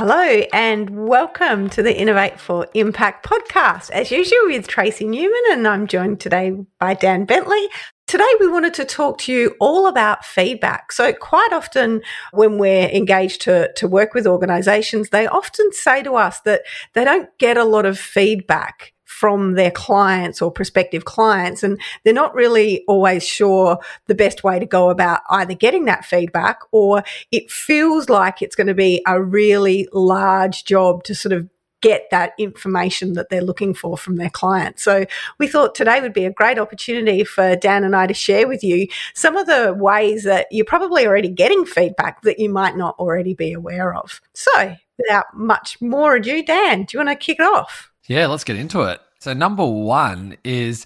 Hello and welcome to the Innovate for Impact podcast. As usual with Tracy Newman and I'm joined today by Dan Bentley. Today we wanted to talk to you all about feedback. So quite often when we're engaged to, to work with organizations, they often say to us that they don't get a lot of feedback from their clients or prospective clients. And they're not really always sure the best way to go about either getting that feedback or it feels like it's going to be a really large job to sort of get that information that they're looking for from their clients. So we thought today would be a great opportunity for Dan and I to share with you some of the ways that you're probably already getting feedback that you might not already be aware of. So without much more ado, Dan, do you want to kick it off? Yeah, let's get into it. So, number one is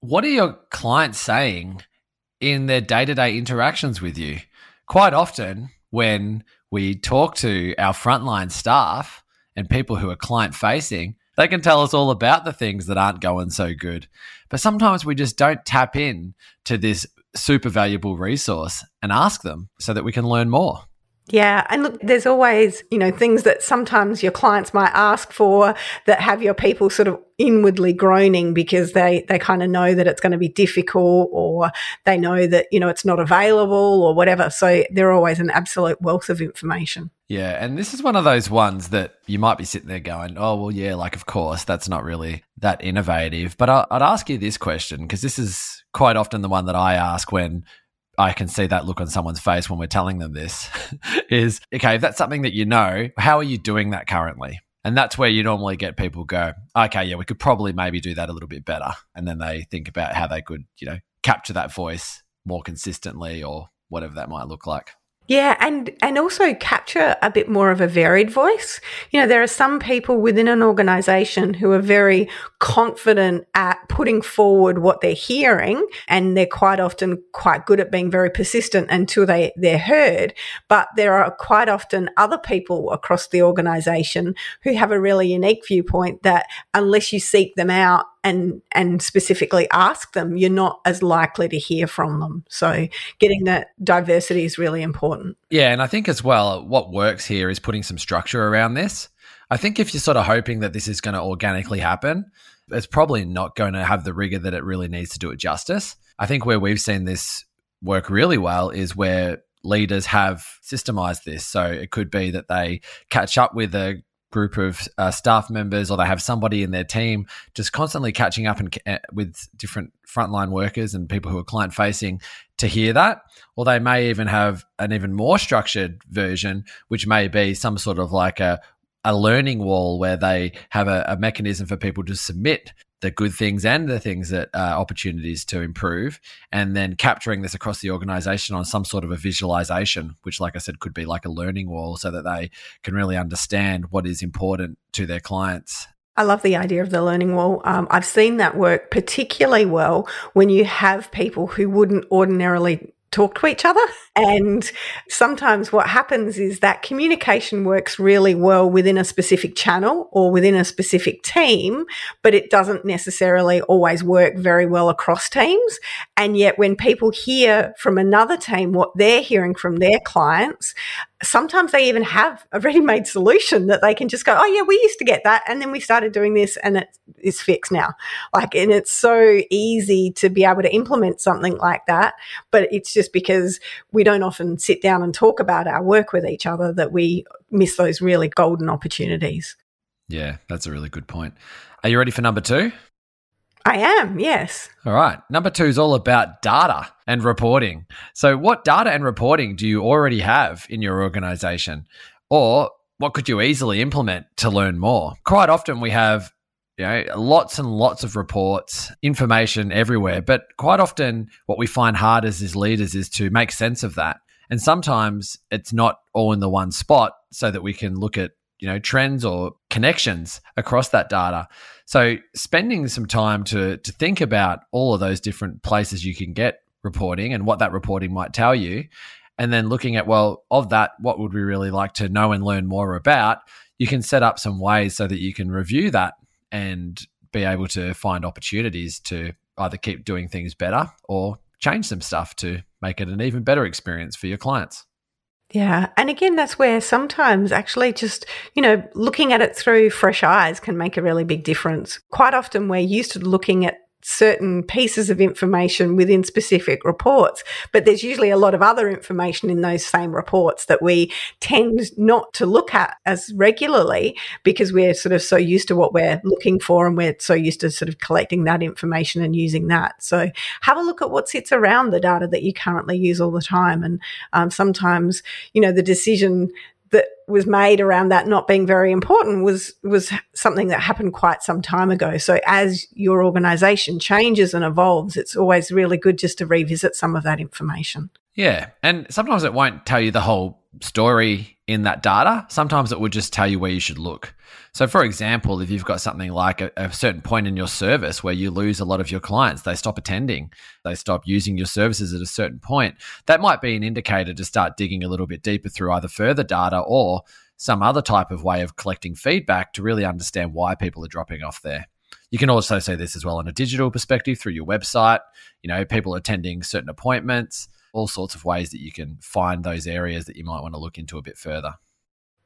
what are your clients saying in their day to day interactions with you? Quite often, when we talk to our frontline staff and people who are client facing, they can tell us all about the things that aren't going so good. But sometimes we just don't tap in to this super valuable resource and ask them so that we can learn more. Yeah. And look, there's always, you know, things that sometimes your clients might ask for that have your people sort of inwardly groaning because they, they kind of know that it's going to be difficult or they know that, you know, it's not available or whatever. So they're always an absolute wealth of information. Yeah. And this is one of those ones that you might be sitting there going, oh, well, yeah, like, of course, that's not really that innovative. But I'd ask you this question because this is quite often the one that I ask when I can see that look on someone's face when we're telling them this is okay, if that's something that you know, how are you doing that currently? And that's where you normally get people go, okay, yeah, we could probably maybe do that a little bit better. And then they think about how they could, you know, capture that voice more consistently or whatever that might look like. Yeah, and and also capture a bit more of a varied voice. You know, there are some people within an organization who are very confident at putting forward what they're hearing and they're quite often quite good at being very persistent until they they're heard, but there are quite often other people across the organization who have a really unique viewpoint that unless you seek them out and and specifically ask them, you're not as likely to hear from them. So getting that diversity is really important. Yeah, and I think as well, what works here is putting some structure around this. I think if you're sort of hoping that this is going to organically happen, it's probably not going to have the rigor that it really needs to do it justice. I think where we've seen this work really well is where leaders have systemized this. So it could be that they catch up with a group of uh, staff members or they have somebody in their team just constantly catching up and uh, with different frontline workers and people who are client facing to hear that. Or they may even have an even more structured version which may be some sort of like a a learning wall where they have a, a mechanism for people to submit the good things and the things that uh, opportunities to improve, and then capturing this across the organization on some sort of a visualization, which, like I said, could be like a learning wall so that they can really understand what is important to their clients. I love the idea of the learning wall. Um, I've seen that work particularly well when you have people who wouldn't ordinarily talk to each other. And sometimes what happens is that communication works really well within a specific channel or within a specific team, but it doesn't necessarily always work very well across teams. And yet when people hear from another team what they're hearing from their clients, sometimes they even have a ready-made solution that they can just go, oh yeah, we used to get that, and then we started doing this, and it is fixed now. Like, and it's so easy to be able to implement something like that, but it's just because we don't often sit down and talk about our work with each other that we miss those really golden opportunities. Yeah, that's a really good point. Are you ready for number two? I am, yes. All right. Number two is all about data and reporting. So, what data and reporting do you already have in your organization? Or what could you easily implement to learn more? Quite often we have you know, lots and lots of reports, information everywhere. But quite often, what we find hard as, as leaders is to make sense of that. And sometimes it's not all in the one spot so that we can look at, you know, trends or connections across that data. So spending some time to to think about all of those different places you can get reporting and what that reporting might tell you. And then looking at well of that what would we really like to know and learn more about? You can set up some ways so that you can review that and be able to find opportunities to either keep doing things better or change some stuff to make it an even better experience for your clients yeah. And again, that's where sometimes actually just, you know, looking at it through fresh eyes can make a really big difference. Quite often we're used to looking at certain pieces of information within specific reports, but there's usually a lot of other information in those same reports that we tend not to look at as regularly because we're sort of so used to what we're looking for and we're so used to sort of collecting that information and using that. So have a look at what sits around the data that you currently use all the time. And um, sometimes, you know, the decision that was made around that not being very important was was something that happened quite some time ago. So as your organization changes and evolves, it's always really good just to revisit some of that information. Yeah, and sometimes it won't tell you the whole story in that data. Sometimes it would just tell you where you should look. So, for example, if you've got something like a, a, certain point in your service where you lose a lot of your clients, they stop attending, they stop using your services at a certain point, that might be an indicator to start digging a little bit deeper through either further data or some other type of way of collecting feedback to really understand why people are dropping off there. You can also see this as well on a digital perspective through your website. You know, people attending certain appointments, all sorts of ways that you can find those areas that you might want to look into a bit further.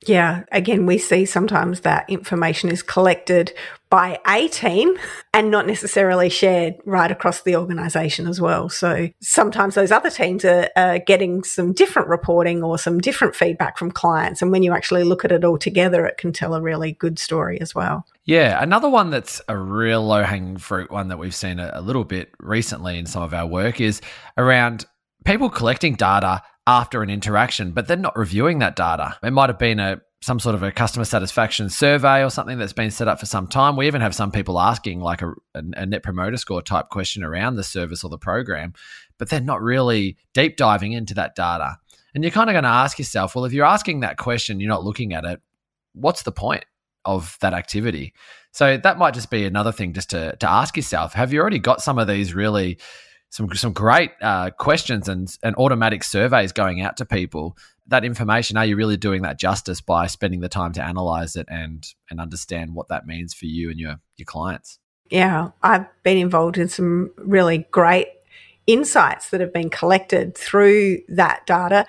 Yeah, again, we see sometimes that information is collected by a team and not necessarily shared right across the organization as well. So sometimes those other teams are, are, getting some different reporting or some different feedback from clients. And when you actually look at it all together, it can tell a really good story as well. Yeah, another one that's a real low hanging fruit one that we've seen a, a little bit recently in some of our work is around people collecting data after an interaction, but they're not reviewing that data. It might have been a some sort of a customer satisfaction survey or something that's been set up for some time. We even have some people asking like a, a, net promoter score type question around the service or the program, but they're not really deep diving into that data. And you're kind of going to ask yourself, well, if you're asking that question, you're not looking at it, what's the point of that activity? So that might just be another thing just to, to ask yourself. Have you already got some of these really some some great uh, questions and and automatic surveys going out to people. That information, are you really doing that justice by spending the time to analyze it and and understand what that means for you and your your clients? Yeah, I've been involved in some really great insights that have been collected through that data.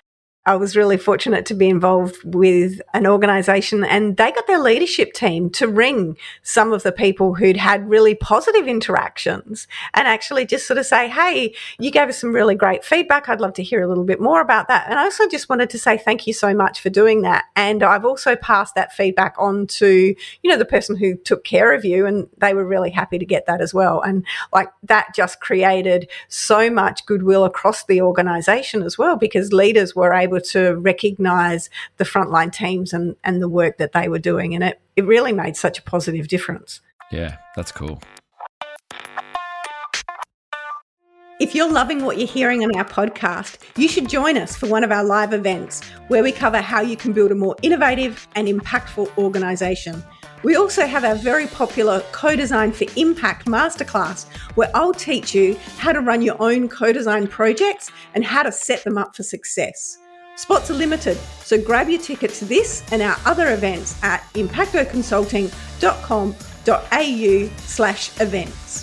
I was really fortunate to be involved with an organization and they got their leadership team to ring some of the people who'd had really positive interactions and actually just sort of say, Hey, you gave us some really great feedback. I'd love to hear a little bit more about that. And I also just wanted to say thank you so much for doing that. And I've also passed that feedback on to, you know, the person who took care of you and they were really happy to get that as well. And like that just created so much goodwill across the organization as well because leaders were able able to recognize the frontline teams and, and the work that they were doing. And it, it really made such a positive difference. Yeah, that's cool. If you're loving what you're hearing on our podcast, you should join us for one of our live events where we cover how you can build a more innovative and impactful organisation. We also have our very popular Co Design for Impact masterclass, where I'll teach you how to run your own co design projects and how to set them up for success. Spots are limited, so grab your ticket to this and our other events at impactoconsulting.com.au slash events.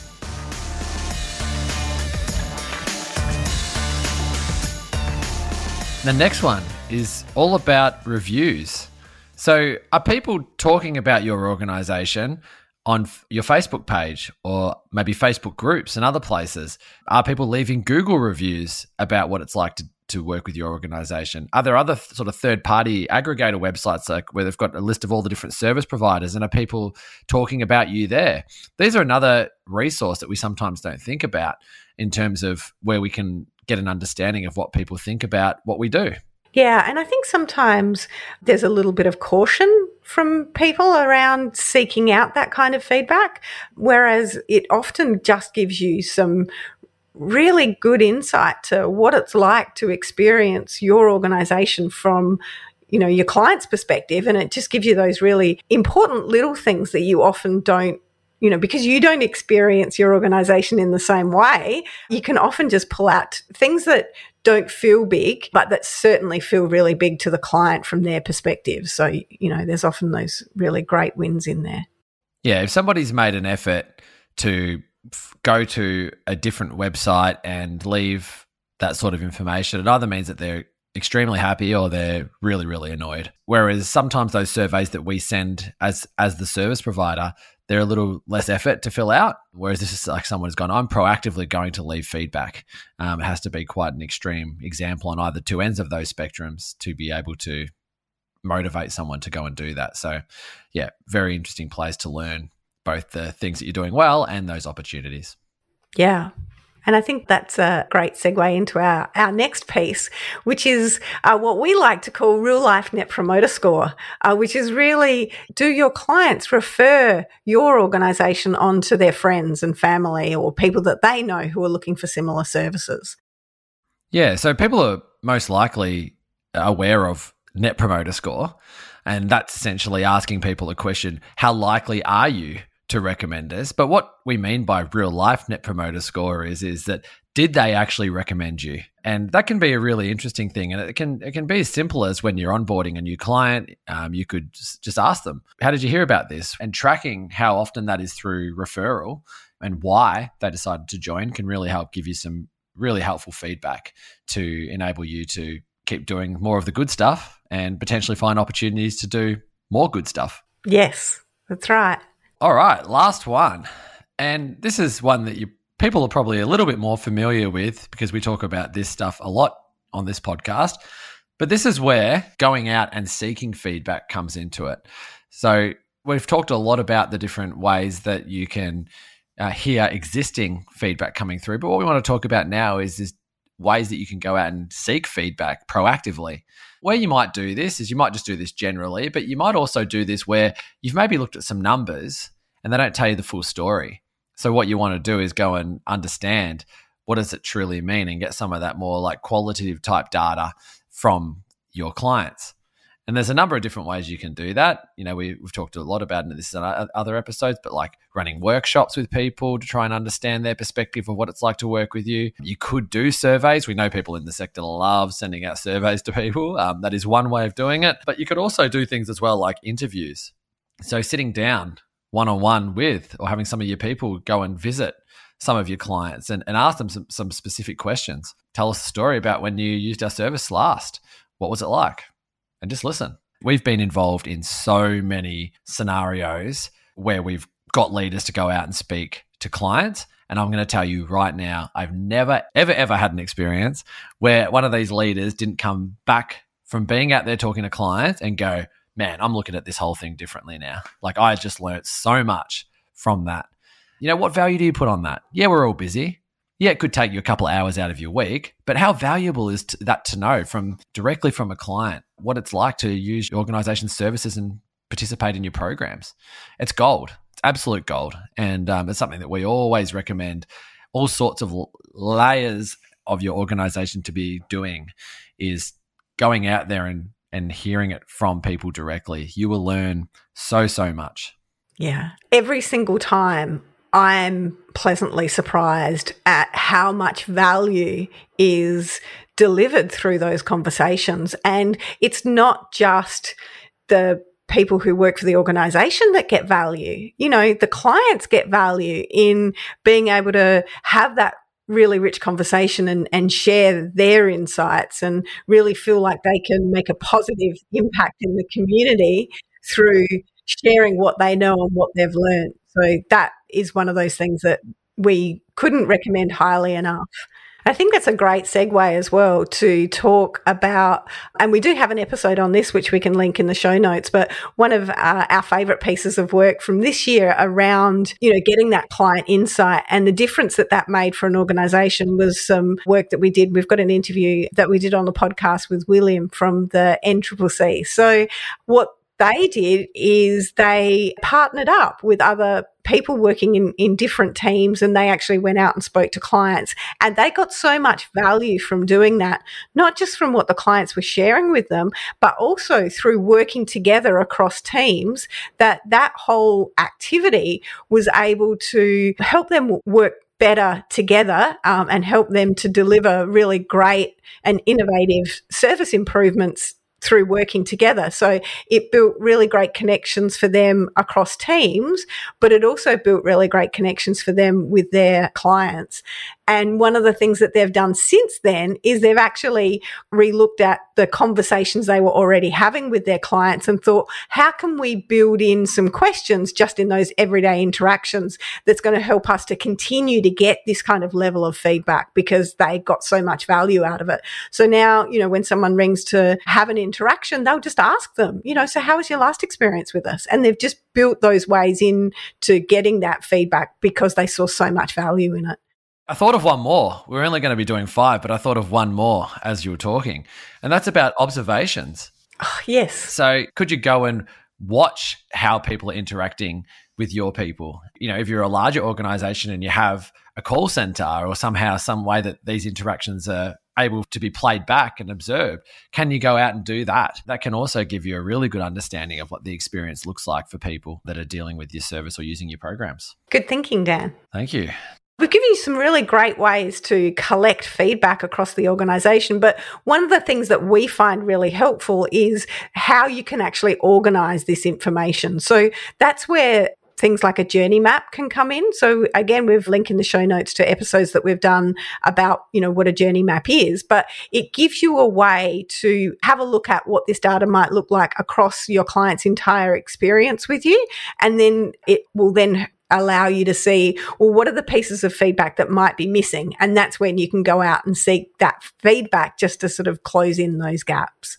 The next one is all about reviews. So, are people talking about your organization on your Facebook page or maybe Facebook groups and other places? Are people leaving Google reviews about what it's like to to work with your organization? Are there other sort of third party aggregator websites like where they've got a list of all the different service providers and are people talking about you there? These are another resource that we sometimes don't think about in terms of where we can get an understanding of what people think about what we do. Yeah, and I think sometimes there's a little bit of caution from people around seeking out that kind of feedback, whereas it often just gives you some really good insight to what it's like to experience your organization from you know, your client's perspective. And it just gives you those really important little things that you often don't you know, because you don't experience your organization in the same way, you can often just pull out things that don't feel big, but that certainly feel really big to the client from their perspective. So, you know, there's often those really great wins in there. Yeah. If somebody's made an effort to go to a different website and leave that sort of information, it either means that they're extremely happy or they're really really annoyed whereas sometimes those surveys that we send as as the service provider they're a little less effort to fill out. Whereas this is like someone has gone, I'm proactively going to leave feedback. Um, it has to be quite an extreme example on either two ends of those spectrums to be able to motivate someone to go and do that. So, yeah, very interesting place to learn both the things that you're doing well and those opportunities. Yeah, and I think that's a great segue into our, our next piece, which is uh, what we like to call real life net promoter score, uh, which is really do your clients refer your organization on to their friends and family or people that they know who are looking for similar services? Yeah, so people are most likely aware of net promoter score. And that's essentially asking people a question How likely are you to recommend us. But what we mean by real life net promoter score is is that did they actually recommend you? And that can be a really interesting thing. And it can it can be as simple as when you're onboarding a new client, um, you could just, just ask them, "How did you hear about this?" And tracking how often that is through referral and why they decided to join can really help give you some really helpful feedback to enable you to keep doing more of the good stuff and potentially find opportunities to do more good stuff. Yes, that's right. All right, last one. And this is one that you people are probably a little bit more familiar with because we talk about this stuff a lot on this podcast. But this is where going out and seeking feedback comes into it. So we've talked a lot about the different ways that you can uh, hear existing feedback coming through. But what we want to talk about now is, is ways that you can go out and seek feedback proactively. Where you might do this is you might just do this generally, but you might also do this where you've maybe looked at some numbers and they don't tell you the full story. So what you want to do is go and understand what does it truly mean and get some of that more like qualitative type data from your clients. And there's a number of different ways you can do that. You know, we, have talked a lot about this in other episodes, but like running workshops with people to try and understand their perspective of what it's like to work with you. You could do surveys. We know people in the sector love sending out surveys to people. Um, that is one way of doing it. But you could also do things as well, like interviews. So sitting down one on one with or having some of your people go and visit some of your clients and, and ask them some, some specific questions. Tell us a story about when you used our service last. What was it like? And just listen. We've been involved in so many scenarios where we've got leaders to go out and speak to clients. And I'm going to tell you right now, I've never, ever, ever had an experience where one of these leaders didn't come back from being out there talking to clients and go, man, I'm looking at this whole thing differently now. Like I just learned so much from that. You know, what value do you put on that? Yeah, we're all busy. Yeah, it could take you a couple of hours out of your week, but how valuable is that to know from directly from a client what it's like to use your organization's services and participate in your programs? It's gold. It's absolute gold, and um, it's something that we always recommend. All sorts of layers of your organization to be doing is going out there and and hearing it from people directly, you will learn so, so much. Yeah. Every single time I'm pleasantly surprised at how much value is delivered through those conversations. And it's not just the people who work for the organization that get value. You know, the clients get value in being able to have that really rich conversation and, and share their insights and really feel like they can make a positive impact in the community through sharing what they know and what they've learned. So that is one of those things that we couldn't recommend highly enough. I think that's a great segue as well to talk about, and we do have an episode on this, which we can link in the show notes, but one of uh, our favorite pieces of work from this year around, you know, getting that client insight and the difference that that made for an organization was some work that we did. We've got an interview that we did on the podcast with William from the NCCC. So what they did is they partnered up with other people working in, in different teams and they actually went out and spoke to clients. And they got so much value from doing that, not just from what the clients were sharing with them, but also through working together across teams that that whole activity was able to help them work better together um, and help them to deliver really great and innovative service improvements through working together. So it built really great connections for them across teams, but it also built really great connections for them with their clients. And one of the things that they've done since then is they've actually relooked at the conversations they were already having with their clients and thought, how can we build in some questions just in those everyday interactions that's going to help us to continue to get this kind of level of feedback because they got so much value out of it. So now, you know, when someone rings to have an interaction, they'll just ask them, you know, so how was your last experience with us? And they've just built those ways in to getting that feedback because they saw so much value in it. I thought of one more. We're only going to be doing five, but I thought of one more as you were talking, and that's about observations. Oh, yes. So, could you go and watch how people are interacting with your people? You know, if you're a larger organization and you have a call center or somehow, some way that these interactions are able to be played back and observed, can you go out and do that? That can also give you a really good understanding of what the experience looks like for people that are dealing with your service or using your programs. Good thinking, Dan. Thank you. We've given you some really great ways to collect feedback across the organization, but one of the things that we find really helpful is how you can actually organize this information. So that's where things like a journey map can come in. So again, we've linked in the show notes to episodes that we've done about, you know, what a journey map is, but it gives you a way to have a look at what this data might look like across your client's entire experience with you. And then it will then allow you to see, well, what are the pieces of feedback that might be missing? And that's when you can go out and seek that feedback just to sort of close in those gaps.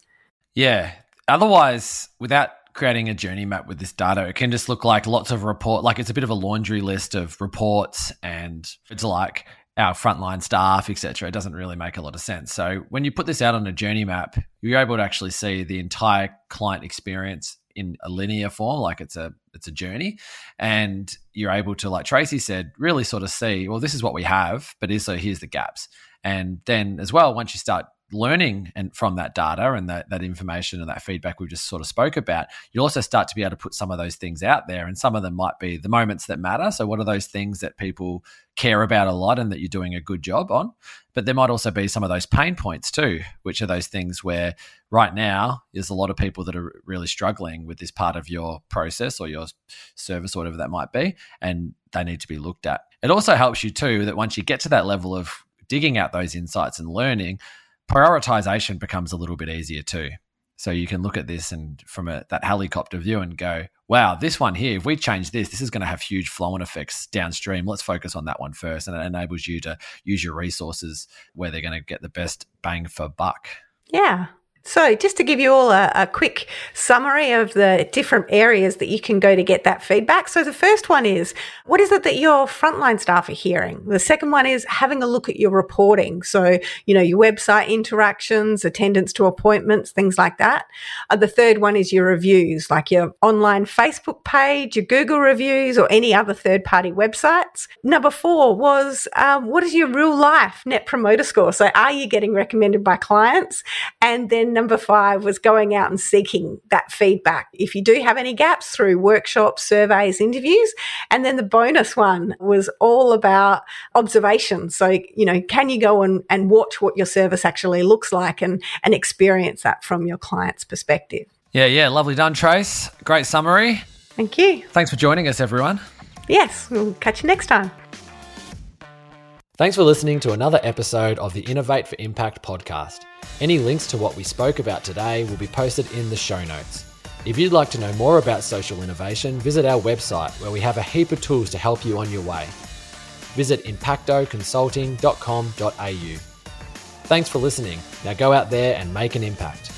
Yeah. Otherwise, without creating a journey map with this data, it can just look like lots of report, like it's a bit of a laundry list of reports and it's like our frontline staff, etc. It doesn't really make a lot of sense. So when you put this out on a journey map, you're able to actually see the entire client experience in a linear form, like it's a it's a journey, and you're able to, like Tracy said, really sort of see, well, this is what we have, but also here's the gaps. And then as well, once you start learning and from that data and that, that information and that feedback we just sort of spoke about, you also start to be able to put some of those things out there. And some of them might be the moments that matter. So, what are those things that people care about a lot and that you're doing a good job on? But there might also be some of those pain points too, which are those things where right now there's a lot of people that are really struggling with this part of your process or your service or whatever that might be. And they need to be looked at. It also helps you too that once you get to that level of digging out those insights and learning, prioritization becomes a little bit easier too. So you can look at this and from a, that helicopter view and go, wow, this one here, if we change this, this is going to have huge flow on effects downstream. Let's focus on that one first. And it enables you to use your resources where they're going to get the best bang for buck. Yeah. So, just to give you all a, a, quick summary of the different areas that you can go to get that feedback. So, the first one is what is it that your frontline staff are hearing? The second one is having a look at your reporting. So, you know, your website interactions, attendance to appointments, things like that. Uh, the third one is your reviews, like your online Facebook page, your Google reviews, or any other third party websites. Number four was um, what is your real life net promoter score? So, are you getting recommended by clients? And then number five was going out and seeking that feedback. If you do have any gaps through workshops, surveys, interviews. And then the bonus one was all about observation. So, you know, can you go and, and watch what your service actually looks like and, and experience that from your client's perspective? Yeah, yeah. Lovely done, Trace. Great summary. Thank you. Thanks for joining us, everyone. Yes, we'll catch you next time. Thanks for listening to another episode of the Innovate for Impact podcast. Any links to what we spoke about today will be posted in the show notes. If you'd like to know more about social innovation, visit our website where we have a heap of tools to help you on your way. Visit impactoconsulting.com.au. Thanks for listening. Now go out there and make an impact.